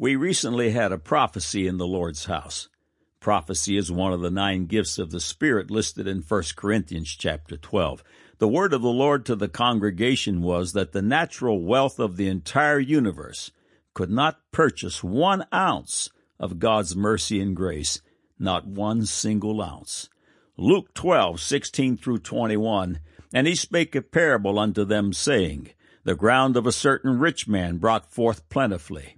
We recently had a prophecy in the Lord's house. Prophecy is one of the nine gifts of the Spirit listed in 1 Corinthians chapter 12. The word of the Lord to the congregation was that the natural wealth of the entire universe could not purchase one ounce of God's mercy and grace, not one single ounce. Luke 12, 16 through 21, and he spake a parable unto them, saying, The ground of a certain rich man brought forth plentifully.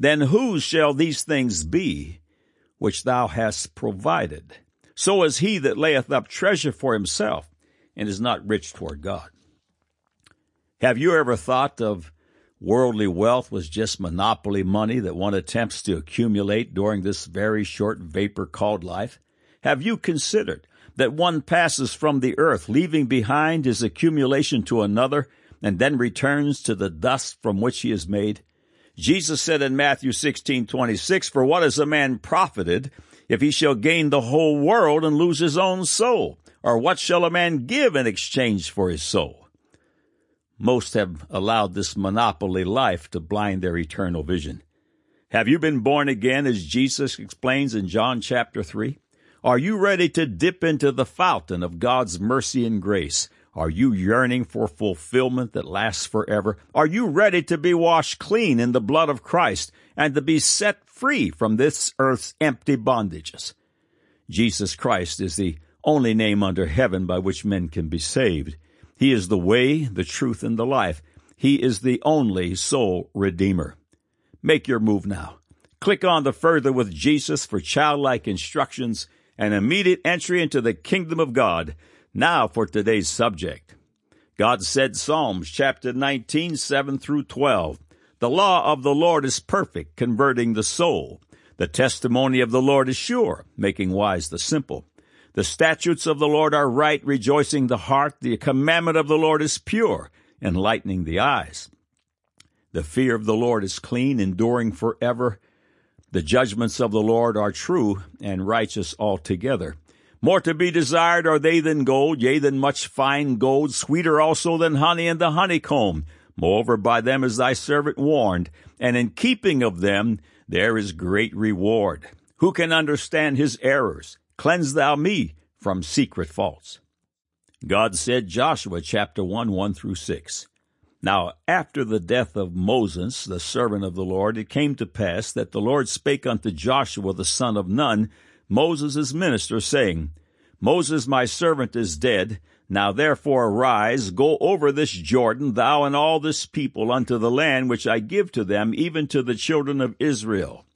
then whose shall these things be which thou hast provided? So is he that layeth up treasure for himself and is not rich toward God. Have you ever thought of worldly wealth was just monopoly money that one attempts to accumulate during this very short vapor called life? Have you considered that one passes from the earth, leaving behind his accumulation to another, and then returns to the dust from which he is made? Jesus said in Matthew 16, 26, For what is a man profited if he shall gain the whole world and lose his own soul? Or what shall a man give in exchange for his soul? Most have allowed this monopoly life to blind their eternal vision. Have you been born again as Jesus explains in John chapter 3? Are you ready to dip into the fountain of God's mercy and grace? Are you yearning for fulfillment that lasts forever? Are you ready to be washed clean in the blood of Christ and to be set free from this earth's empty bondages? Jesus Christ is the only name under heaven by which men can be saved. He is the way, the truth, and the life. He is the only soul redeemer. Make your move now. Click on the Further with Jesus for childlike instructions and immediate entry into the kingdom of God. Now for today's subject. God said Psalms chapter 19, 7 through 12. The law of the Lord is perfect, converting the soul. The testimony of the Lord is sure, making wise the simple. The statutes of the Lord are right, rejoicing the heart. The commandment of the Lord is pure, enlightening the eyes. The fear of the Lord is clean, enduring forever. The judgments of the Lord are true and righteous altogether. More to be desired are they than gold, yea, than much fine gold, sweeter also than honey and the honeycomb. Moreover, by them is thy servant warned, and in keeping of them there is great reward. Who can understand his errors? Cleanse thou me from secret faults. God said, Joshua chapter 1, 1 through 6. Now, after the death of Moses, the servant of the Lord, it came to pass that the Lord spake unto Joshua the son of Nun, Moses' minister, saying, Moses my servant is dead. Now therefore arise, go over this Jordan, thou and all this people, unto the land which I give to them, even to the children of Israel.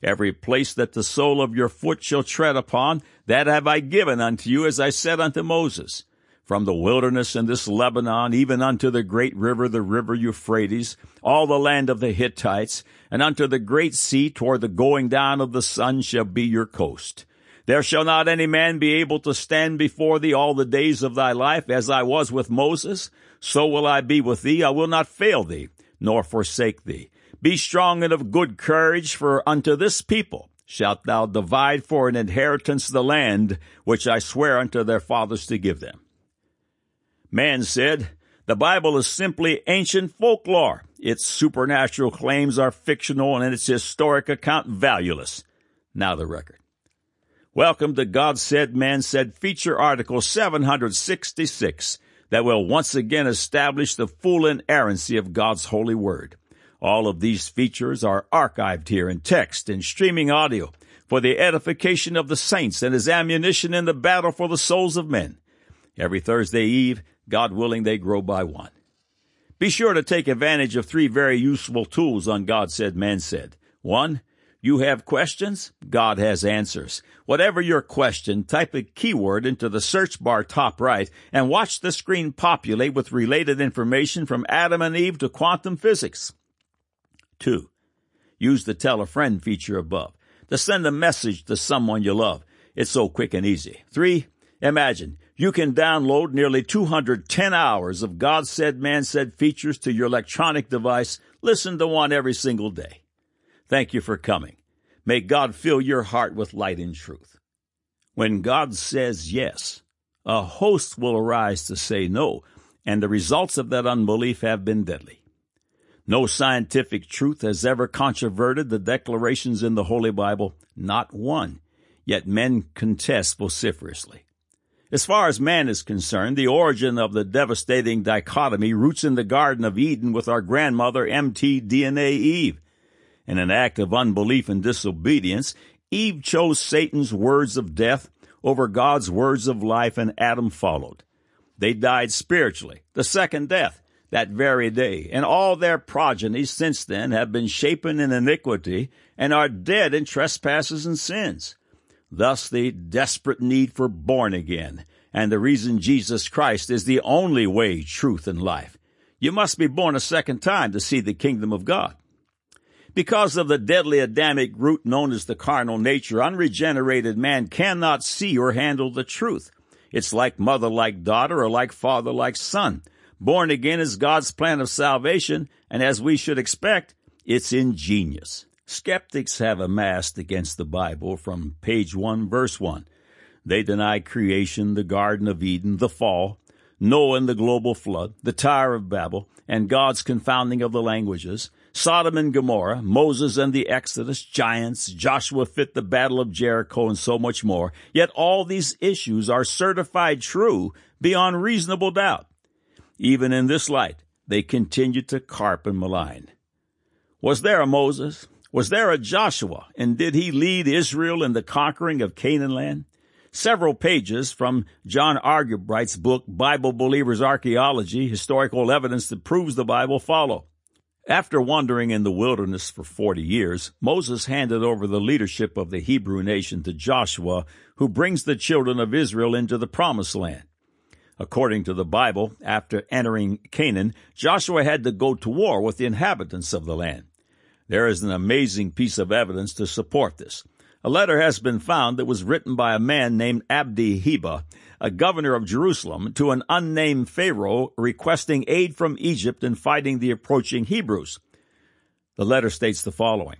Every place that the sole of your foot shall tread upon, that have I given unto you, as I said unto Moses. From the wilderness and this Lebanon, even unto the great river, the river Euphrates, all the land of the Hittites, and unto the great sea toward the going down of the sun shall be your coast. There shall not any man be able to stand before thee all the days of thy life, as I was with Moses, so will I be with thee. I will not fail thee, nor forsake thee. Be strong and of good courage, for unto this people shalt thou divide for an inheritance the land which I swear unto their fathers to give them. Man said, the Bible is simply ancient folklore. Its supernatural claims are fictional and its historic account valueless. Now the record. Welcome to God Said, Man Said feature article 766 that will once again establish the full inerrancy of God's holy word. All of these features are archived here in text and streaming audio for the edification of the saints and as ammunition in the battle for the souls of men. Every Thursday Eve, God willing, they grow by one. Be sure to take advantage of three very useful tools on God Said, Man Said. One, you have questions? God has answers. Whatever your question, type a keyword into the search bar top right and watch the screen populate with related information from Adam and Eve to quantum physics. Two, use the tell a friend feature above. to send a message to someone you love. It's so quick and easy. Three, imagine you can download nearly 210 hours of God said, man said features to your electronic device. Listen to one every single day. Thank you for coming. May God fill your heart with light and truth. When God says yes, a host will arise to say no, and the results of that unbelief have been deadly. No scientific truth has ever controverted the declarations in the Holy Bible, not one, yet men contest vociferously. As far as man is concerned, the origin of the devastating dichotomy roots in the Garden of Eden with our grandmother mtDNA Eve. In an act of unbelief and disobedience, Eve chose Satan's words of death over God's words of life, and Adam followed. They died spiritually, the second death, that very day, and all their progeny since then have been shapen in iniquity and are dead in trespasses and sins. Thus the desperate need for born again, and the reason Jesus Christ is the only way, truth, and life. You must be born a second time to see the kingdom of God. Because of the deadly Adamic root known as the carnal nature, unregenerated man cannot see or handle the truth. It's like mother like daughter or like father like son. Born again is God's plan of salvation, and as we should expect, it's ingenious. Skeptics have amassed against the Bible from page 1, verse 1. They deny creation, the Garden of Eden, the fall, Noah and the global flood, the Tower of Babel, and God's confounding of the languages, Sodom and Gomorrah, Moses and the Exodus, giants, Joshua fit the battle of Jericho, and so much more. Yet all these issues are certified true beyond reasonable doubt. Even in this light, they continue to carp and malign. Was there a Moses? Was there a Joshua? And did he lead Israel in the conquering of Canaan land? Several pages from John Argubright's book, Bible Believers Archaeology, Historical Evidence That Proves the Bible, follow. After wandering in the wilderness for 40 years, Moses handed over the leadership of the Hebrew nation to Joshua, who brings the children of Israel into the promised land. According to the Bible, after entering Canaan, Joshua had to go to war with the inhabitants of the land. There is an amazing piece of evidence to support this. A letter has been found that was written by a man named Abdi Heba, a governor of Jerusalem, to an unnamed Pharaoh requesting aid from Egypt in fighting the approaching Hebrews. The letter states the following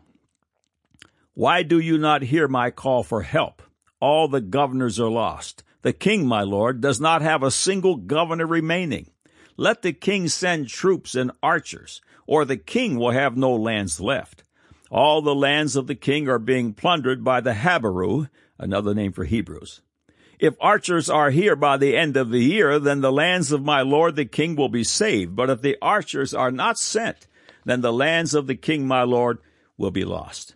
Why do you not hear my call for help? All the governors are lost. The king, my lord, does not have a single governor remaining. Let the king send troops and archers or the king will have no lands left. All the lands of the king are being plundered by the Habaru, another name for Hebrews. If archers are here by the end of the year, then the lands of my lord the king will be saved. But if the archers are not sent, then the lands of the king my lord will be lost.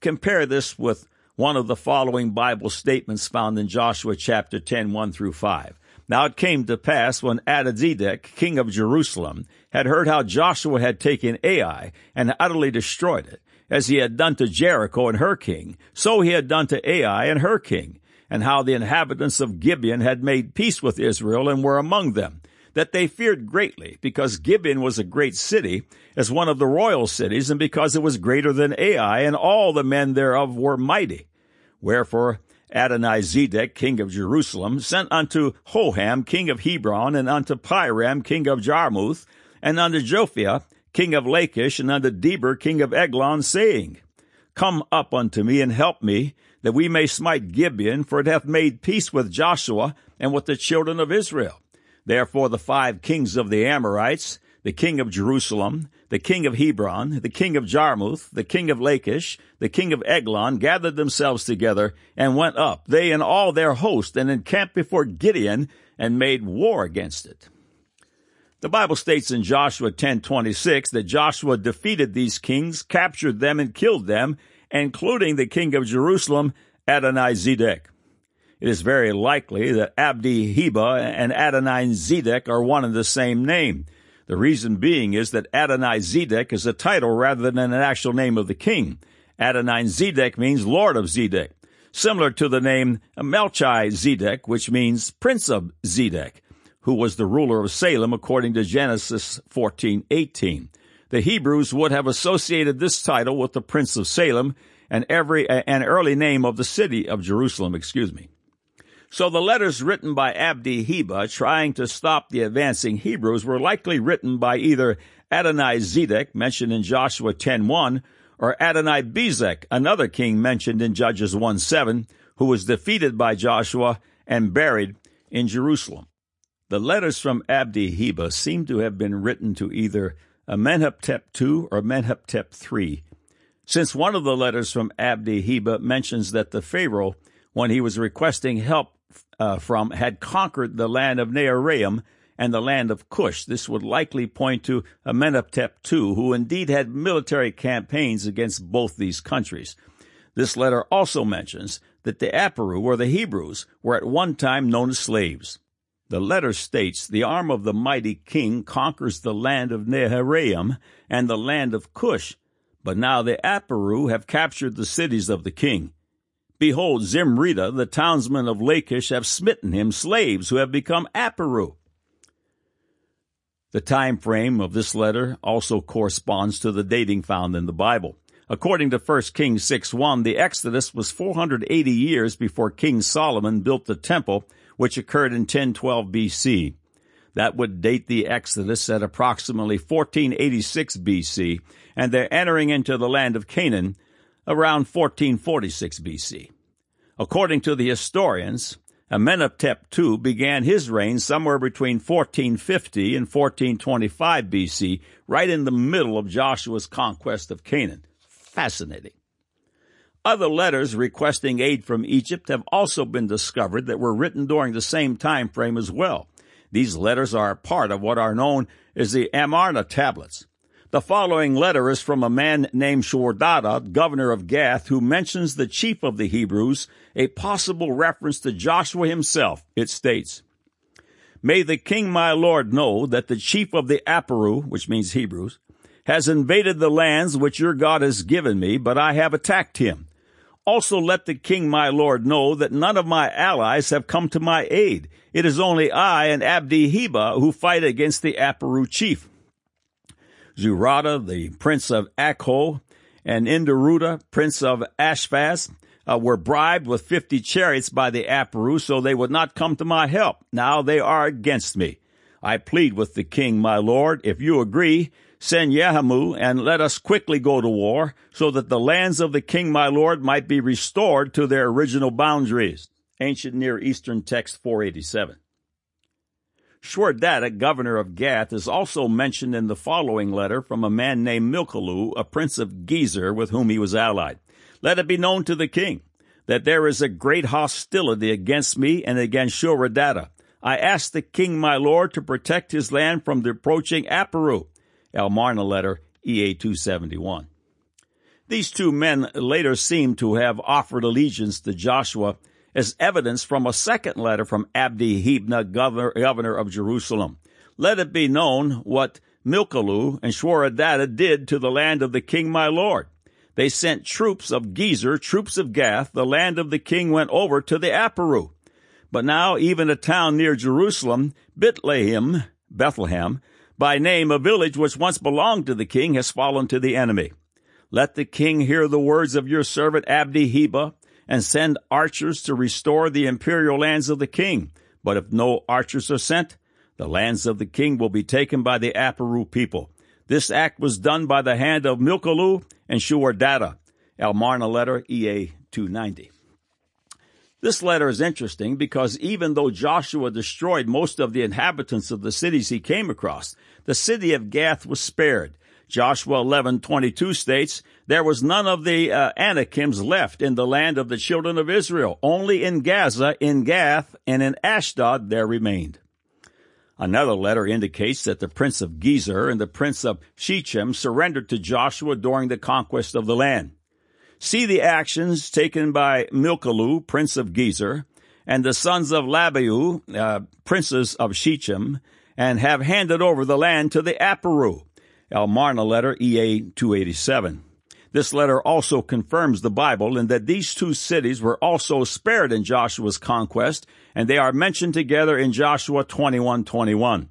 Compare this with one of the following Bible statements found in Joshua chapter 10, 1 through 5. Now it came to pass when Adonizedek, king of Jerusalem, had heard how Joshua had taken Ai and utterly destroyed it, as he had done to Jericho and her king, so he had done to Ai and her king, and how the inhabitants of Gibeon had made peace with Israel and were among them, that they feared greatly, because Gibeon was a great city, as one of the royal cities, and because it was greater than Ai, and all the men thereof were mighty. Wherefore Adonizedek, king of Jerusalem, sent unto Hoham, king of Hebron, and unto Piram, king of Jarmuth, and unto Japhia, king of Lachish, and unto Debir, king of Eglon, saying, Come up unto me and help me, that we may smite Gibeon, for it hath made peace with Joshua and with the children of Israel. Therefore the five kings of the Amorites, the king of Jerusalem, the king of Hebron, the king of Jarmuth, the king of Lachish, the king of Eglon gathered themselves together and went up, they and all their host, and encamped before Gibeon and made war against it. The Bible states in Joshua 10:26 that Joshua defeated these kings, captured them and killed them, including the king of Jerusalem, Adonizedek. It is very likely that Abdi Heba and Adonizedek are one and the same name. The reason being is that Adonai Zedek is a title rather than an actual name of the king. Adonai Zedek means Lord of Zedek, similar to the name Melchizedek, which means Prince of Zedek, who was the ruler of Salem according to Genesis 14:18. The Hebrews would have associated this title with the Prince of Salem, and every an early name of the city of Jerusalem, excuse me. So the letters written by Abdi Heba trying to stop the advancing Hebrews were likely written by either Adonai Zedek, mentioned in Joshua 10.1, or Adonai Bezek, another king mentioned in Judges 1.7, who was defeated by Joshua and buried in Jerusalem. The letters from Abdi Heba seem to have been written to either Amenhotep II or Amenhotep III, since one of the letters from Abdi Heba mentions that the Pharaoh, when he was requesting help uh, from, had conquered the land of Naharaim and the land of Cush. This would likely point to Amenhotep II, who indeed had military campaigns against both these countries. This letter also mentions that the Aparu, or the Hebrews, were at one time known as slaves. The letter states, The arm of the mighty king conquers the land of Naharaim and the land of Cush, but now the Aparu have captured the cities of the king. Behold, Zimrida, the townsmen of Lachish, have smitten him, slaves who have become Aparu. The time frame of this letter also corresponds to the dating found in the Bible. According to 1 Kings 6.1, the Exodus was 480 years before King Solomon built the temple, which occurred in 1012 BC. That would date the Exodus at approximately 1486 BC, and they're entering into the land of Canaan around 1446 BC. According to the historians, Amenhotep II began his reign somewhere between 1450 and 1425 BC, right in the middle of Joshua's conquest of Canaan. Fascinating. Other letters requesting aid from Egypt have also been discovered that were written during the same time frame as well. These letters are part of what are known as the Amarna tablets. The following letter is from a man named Shuwardata, governor of Gath, who mentions the chief of the Hebrews, a possible reference to Joshua himself. It states, May the king my lord know that the chief of the Aparu, which means Hebrews, has invaded the lands which your God has given me, but I have attacked him. Also let the king my lord know that none of my allies have come to my aid. It is only I and Abdi Heba who fight against the Aparu chief. Zurada, the prince of Akko, and Indaruda, prince of Ashphaz, uh, were bribed with fifty chariots by the Aparu so they would not come to my help. Now they are against me. I plead with the king, my lord, if you agree, send Yehamu and let us quickly go to war so that the lands of the king, my lord, might be restored to their original boundaries. Ancient Near Eastern Text 487. Shuwardata, governor of Gath, is also mentioned in the following letter from a man named Milkalu, a prince of Gezer, with whom he was allied. Let it be known to the king that there is a great hostility against me and against Shuwardata. I ask the king, my lord, to protect his land from the approaching Aparu. Amarna letter, EA 271. These two men later seem to have offered allegiance to Joshua as evidence from a second letter from Abdi Heba, governor, governor of Jerusalem. Let it be known what Milkalu and Shuwardata did to the land of the king my lord. They sent troops of Gezer, troops of Gath, the land of the king went over to the Aparu. But now even a town near Jerusalem, Bethlehem, Bethlehem, by name a village which once belonged to the king, has fallen to the enemy. Let the king hear the words of your servant Abdi Heba, and send archers to restore the imperial lands of the king. But if no archers are sent, the lands of the king will be taken by the Aparu people. This act was done by the hand of Milkalu and Shuwardata. Amarna letter EA 290. This letter is interesting because even though Joshua destroyed most of the inhabitants of the cities he came across, the city of Gath was spared. Joshua 11:22 states, "There was none of the uh, Anakims left in the land of the children of Israel; only in Gaza, in Gath, and in Ashdod there remained." Another letter indicates that the prince of Gezer and the prince of Shechem surrendered to Joshua during the conquest of the land. See the actions taken by Milkalu, prince of Gezer, and the sons of Labiu, uh, princes of Shechem, and have handed over the land to the Aparu. Amarna letter EA 287. This letter also confirms the Bible in that these two cities were also spared in Joshua's conquest, and they are mentioned together in Joshua 21:21.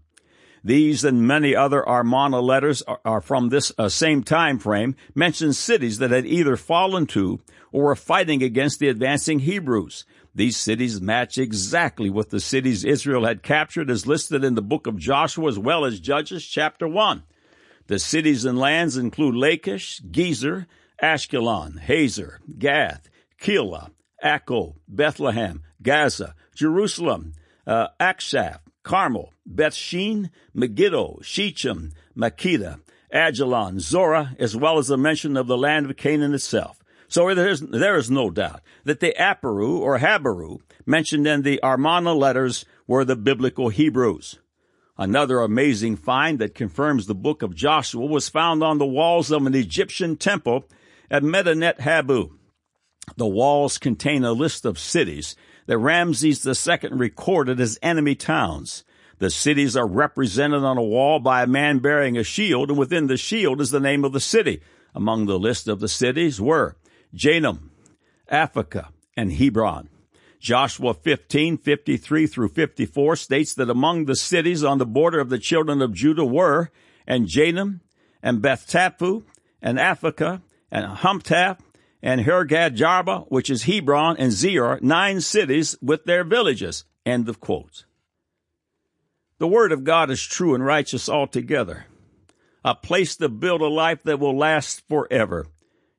These and many other Amarna letters are, from this uh, same time frame, mention cities that had either fallen to or were fighting against the advancing Hebrews. These cities match exactly with the cities Israel had captured as listed in the book of Joshua as well as Judges chapter 1. The cities and lands include Lachish, Gezer, Ashkelon, Hazor, Gath, Keilah, Akko, Bethlehem, Gaza, Jerusalem, uh, Carmel, Bethshean, Megiddo, Shechem, Makkedah, Ajalon, Zorah, as well as the mention of the land of Canaan itself. So there is, there is no doubt that the Aparu or Habaru mentioned in the Amarna letters were the biblical Hebrews. Another amazing find that confirms the book of Joshua was found on the walls of an Egyptian temple at Medinet Habu. The walls contain a list of cities that Ramses II recorded as enemy towns. The cities are represented on a wall by a man bearing a shield, and within the shield is the name of the city. Among the list of the cities were Janum, Aphekah, and Hebron. Joshua 15, 53 through 54 states that among the cities on the border of the children of Judah were, and Janum, and Beth Tappuah, and Aphekah, and Humtah, and Kirjath Arba, which is Hebron, and Zior, nine cities with their villages. End of quote. The word of God is true and righteous altogether. A place to build a life that will last forever.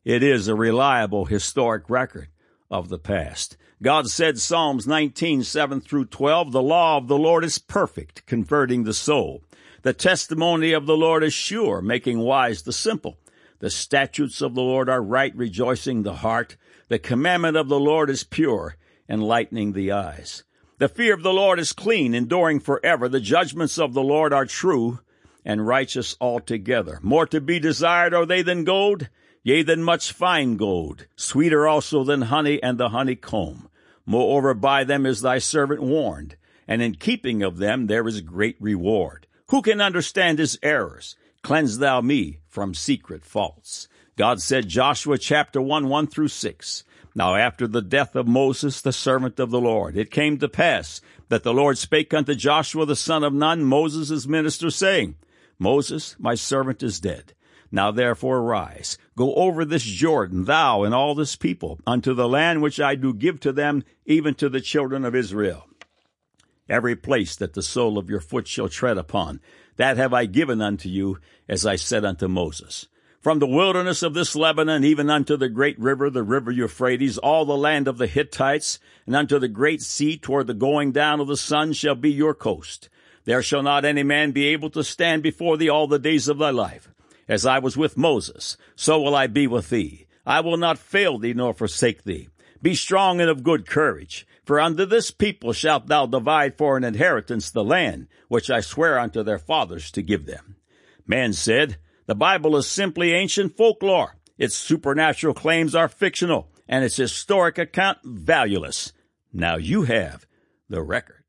It is a reliable historic record of the past. God said Psalms 19, 7 through 12, the law of the Lord is perfect, converting the soul. The testimony of the Lord is sure, making wise the simple. The statutes of the Lord are right, rejoicing the heart. The commandment of the Lord is pure, enlightening the eyes. The fear of the Lord is clean, enduring forever. The judgments of the Lord are true and righteous altogether. More to be desired are they than gold, yea, than much fine gold, sweeter also than honey and the honeycomb. Moreover, by them is thy servant warned, and in keeping of them there is great reward. Who can understand his errors? Cleanse thou me from secret faults. God said, Joshua chapter 1, 1 through 6. Now after the death of Moses, the servant of the Lord, it came to pass that the Lord spake unto Joshua the son of Nun, Moses' minister, saying, Moses, my servant is dead. Now therefore arise, go over this Jordan, thou and all this people, unto the land which I do give to them, even to the children of Israel. Every place that the sole of your foot shall tread upon, that have I given unto you, as I said unto Moses. From the wilderness of this Lebanon, even unto the great river, the river Euphrates, all the land of the Hittites, and unto the great sea toward the going down of the sun shall be your coast. There shall not any man be able to stand before thee all the days of thy life. As I was with Moses, so will I be with thee. I will not fail thee nor forsake thee. Be strong and of good courage, for unto this people shalt thou divide for an inheritance the land which I swear unto their fathers to give them. Man said, the Bible is simply ancient folklore. Its supernatural claims are fictional, and its historic account valueless. Now you have the record.